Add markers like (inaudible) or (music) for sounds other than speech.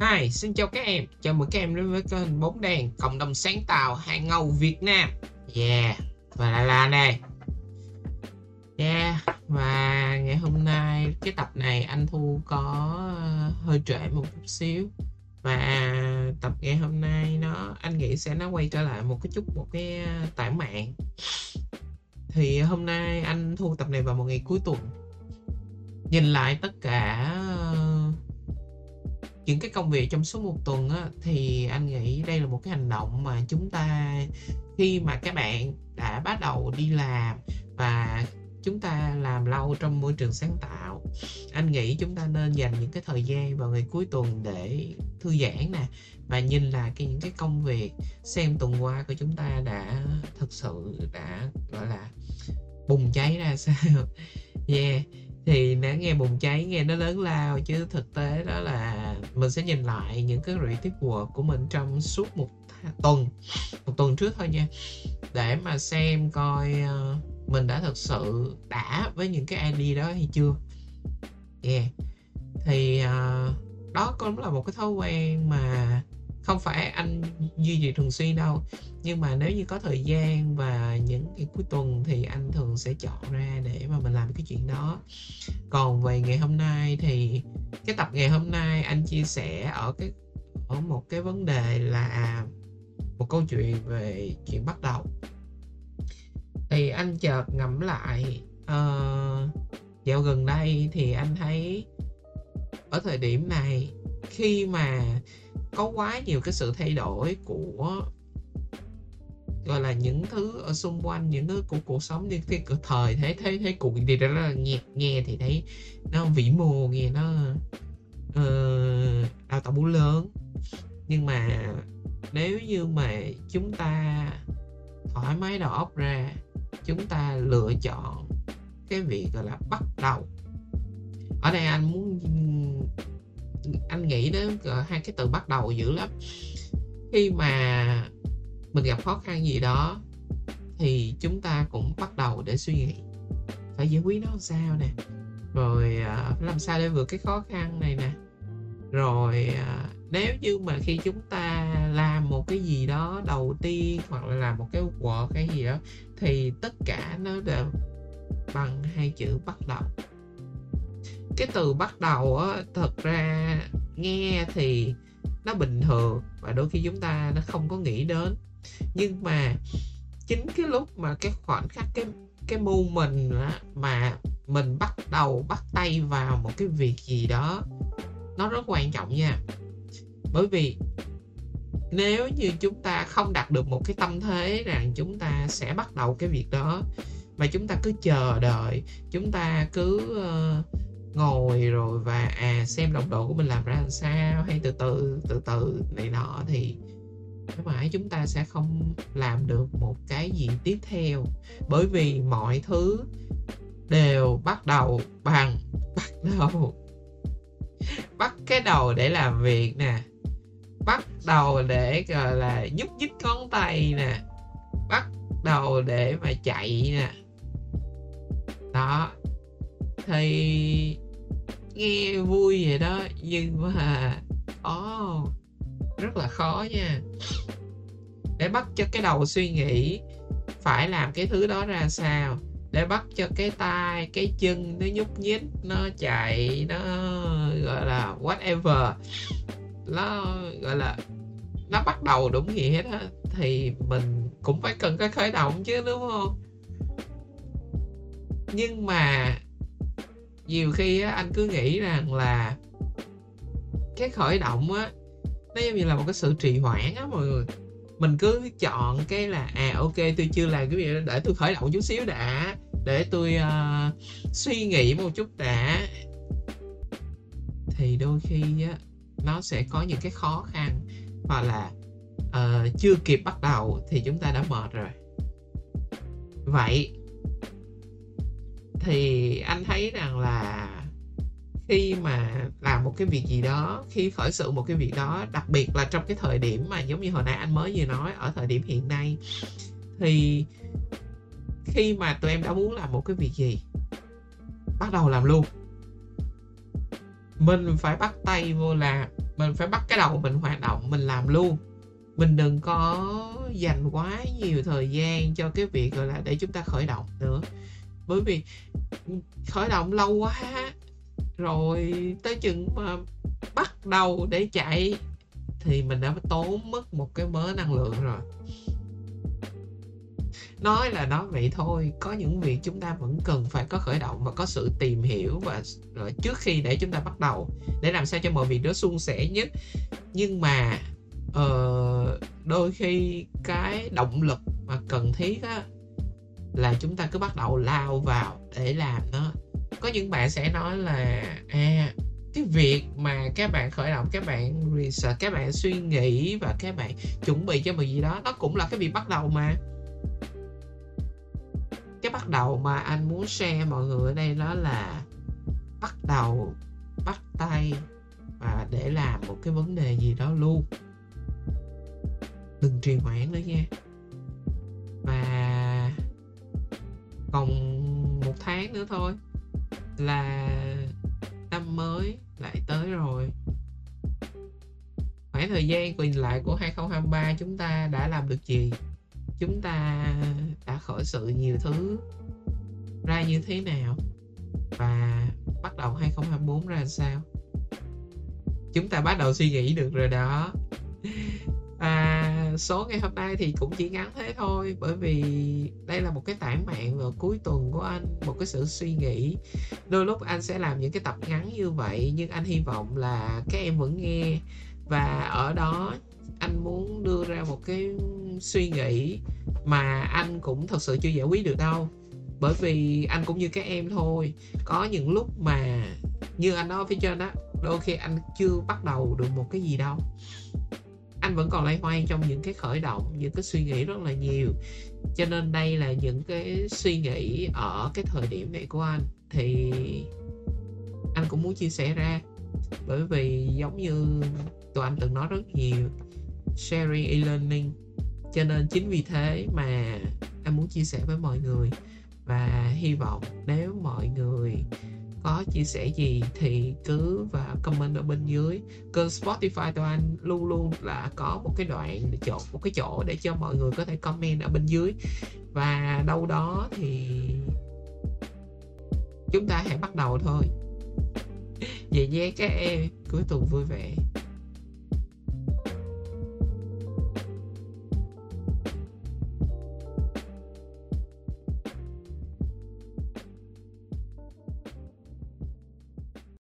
Hi, xin chào các em. Chào mừng các em đến với kênh Bóng đèn cộng đồng sáng tạo hàng ngầu Việt Nam. Yeah, và là là này. Yeah, và ngày hôm nay cái tập này anh Thu có ờ, hơi trễ một chút xíu. Và tập ngày hôm nay nó anh nghĩ sẽ nó quay trở lại một cái chút một cái ờ, tản mạng. Thì hôm nay anh thu tập này vào một ngày cuối tuần. Nhìn lại tất cả ờ, những cái công việc trong suốt một tuần á, thì anh nghĩ đây là một cái hành động mà chúng ta khi mà các bạn đã bắt đầu đi làm và chúng ta làm lâu trong môi trường sáng tạo anh nghĩ chúng ta nên dành những cái thời gian vào ngày cuối tuần để thư giãn nè và nhìn là cái những cái công việc xem tuần qua của chúng ta đã thực sự đã gọi là bùng cháy ra sao. (laughs) Yeah thì nghe bùng cháy nghe nó lớn lao chứ thực tế đó là mình sẽ nhìn lại những cái creative work của mình trong suốt một tuần một tuần trước thôi nha. Để mà xem coi ờ, mình đã thực sự đã với những cái ID đó hay chưa. Yeah. Thì uh, đó cũng là một cái thói quen mà không phải anh duy trì thường xuyên đâu. Nhưng mà nếu như có thời gian và những cái cuối tuần thì anh thường sẽ chọn ra để mà mình làm cái chuyện đó. Còn về ngày hôm nay thì cái tập ngày hôm nay anh chia sẻ ở cái ở một cái vấn đề là một câu chuyện về chuyện bắt đầu. Thì anh chợt ngẫm lại uh, dạo gần đây thì anh thấy ở thời điểm này khi mà có quá nhiều cái sự thay đổi của gọi là những thứ ở xung quanh những thứ của cuộc sống. Như cái thời thế thế thế cuộc thì đó là nghe nghe thì thấy nó vĩ mô nghe nó uh, đào tạo bú lớn. Nhưng mà nếu như mà chúng ta thoải mái đầu óc ra chúng ta lựa chọn cái việc gọi là bắt đầu. Ở đây anh muốn anh nghĩ đến ờ, hai cái từ bắt đầu dữ lắm. Khi mà mình gặp khó khăn gì đó, thì chúng ta cũng bắt đầu để suy nghĩ, phải giải quyết nó làm sao nè. Rồi ờ, làm sao để vượt cái khó khăn này nè. Rồi ờ, nếu như mà khi chúng ta làm một cái gì đó đầu tiên hoặc là làm một cái work cái gì đó, thì tất cả nó đều bằng hai chữ bắt đầu cái từ bắt đầu á thật ra nghe thì nó bình thường và đôi khi chúng ta nó không có nghĩ đến. Nhưng mà chính cái lúc mà cái khoảnh khắc cái cái mưu mình mà mình bắt đầu bắt tay vào một cái việc gì đó nó rất quan trọng nha. Bởi vì nếu như chúng ta không đạt được một cái tâm thế rằng chúng ta sẽ bắt đầu cái việc đó mà chúng ta cứ chờ đợi chúng ta cứ uh, rồi và à xem đồng đội của mình làm ra làm sao hay từ từ từ từ, này nọ thì mãi chúng ta sẽ không làm được một cái gì tiếp theo. Bởi vì mọi thứ đều bắt đầu bằng, (laughs) bắt đầu, bắt cái đầu để làm việc nè, bắt đầu để, gọi là, nhúc nhích ngón tay nè, bắt đầu để mà chạy nè. Đó, thì nghe vui vậy đó. Nhưng mà oh, rất là khó nha. Để bắt cho cái đầu suy nghĩ phải làm cái thứ đó ra sao? Để bắt cho cái tay cái chân nó nhúc nhích nó chạy nó gọi là whatever nó gọi là nó bắt đầu đúng nghĩa hết thì mình cũng phải cần cái khởi động chứ đúng không? Nhưng mà nhiều khi á, anh cứ nghĩ rằng là cái khởi động á nó giống như là một cái sự trì hoãn á mọi người. Mình cứ chọn cái là à ok tôi chưa làm cái việc đó để tôi khởi động chút xíu đã để tôi uh, suy nghĩ một chút đã. Thì đôi khi á nó sẽ có những cái khó khăn hoặc là uh, chưa kịp bắt đầu thì chúng ta đã mệt rồi. Vậy thì anh thấy rằng là khi mà làm một cái việc gì đó, khi khởi sự một cái việc đó, đặc biệt là trong cái thời điểm mà giống như hồi nãy anh mới vừa nói, ở thời điểm hiện nay, thì khi mà tụi em đã muốn làm một cái việc gì, bắt đầu làm luôn. Mình phải bắt tay vô làm, mình phải bắt cái đầu mình hoạt động, mình làm luôn. Mình đừng có dành quá nhiều thời gian cho cái việc, gọi là, để chúng ta khởi động nữa bởi vì khởi động lâu quá. Rồi tới chừng mà bắt đầu để chạy thì mình đã tốn mất một cái mớ năng lượng rồi. Nói là nói vậy thôi có những việc chúng ta vẫn cần phải có khởi động và có sự tìm hiểu và rồi trước khi để chúng ta bắt đầu để làm sao cho mọi việc nó suôn sẻ nhất. Nhưng mà uh, đôi khi cái động lực mà cần thiết á là chúng ta cứ bắt đầu lao vào để làm nó. Có những bạn sẽ nói là à cái việc mà các bạn khởi động, các bạn research, các bạn suy nghĩ và các bạn chuẩn bị cho một gì đó, nó cũng là cái việc bắt đầu mà. Cái bắt đầu mà anh muốn share mọi người ở đây đó là bắt đầu, bắt tay và để làm một cái vấn đề gì đó luôn. Đừng trì hoãn nữa nha. Và còn một tháng nữa thôi là năm mới lại tới rồi. Khoảng thời gian còn lại của 2023 chúng ta đã làm được gì? Chúng ta đã khởi sự nhiều thứ ra như thế nào? Và bắt đầu 2024 ra sao? Chúng ta bắt đầu suy nghĩ được rồi đó. À, số ngày hôm nay thì cũng chỉ ngắn thế thôi. Bởi vì đây là một cái tản mạn vào cuối tuần của anh, một cái sự suy nghĩ. Đôi lúc anh sẽ làm những cái tập ngắn như vậy, nhưng anh hy vọng là các em vẫn nghe. Và ở đó anh muốn đưa ra một cái suy nghĩ mà anh cũng thật sự chưa giải quyết được đâu. Bởi vì anh cũng như các em thôi. Có những lúc mà như anh nói phía trên á, đôi khi anh chưa bắt đầu được một cái gì đâu anh vẫn còn lay hoay trong những cái khởi động, những cái suy nghĩ rất là nhiều. Cho nên đây là những cái suy nghĩ ở cái thời điểm này của anh. Thì anh cũng muốn chia sẻ ra, bởi vì giống như tụi anh từng nói rất nhiều, sharing e-learning cho nên chính vì thế mà anh muốn chia sẻ với mọi người. Và hy vọng nếu mọi người có chia sẻ gì thì cứ và comment ở bên dưới. Kênh Spotify tụi anh luôn luôn là có một cái đoạn để chỗ một cái chỗ để cho mọi người có thể comment ở bên dưới. Và đâu đó thì chúng ta hãy bắt đầu thôi. Vậy nhé các em, cuối tuần vui vẻ.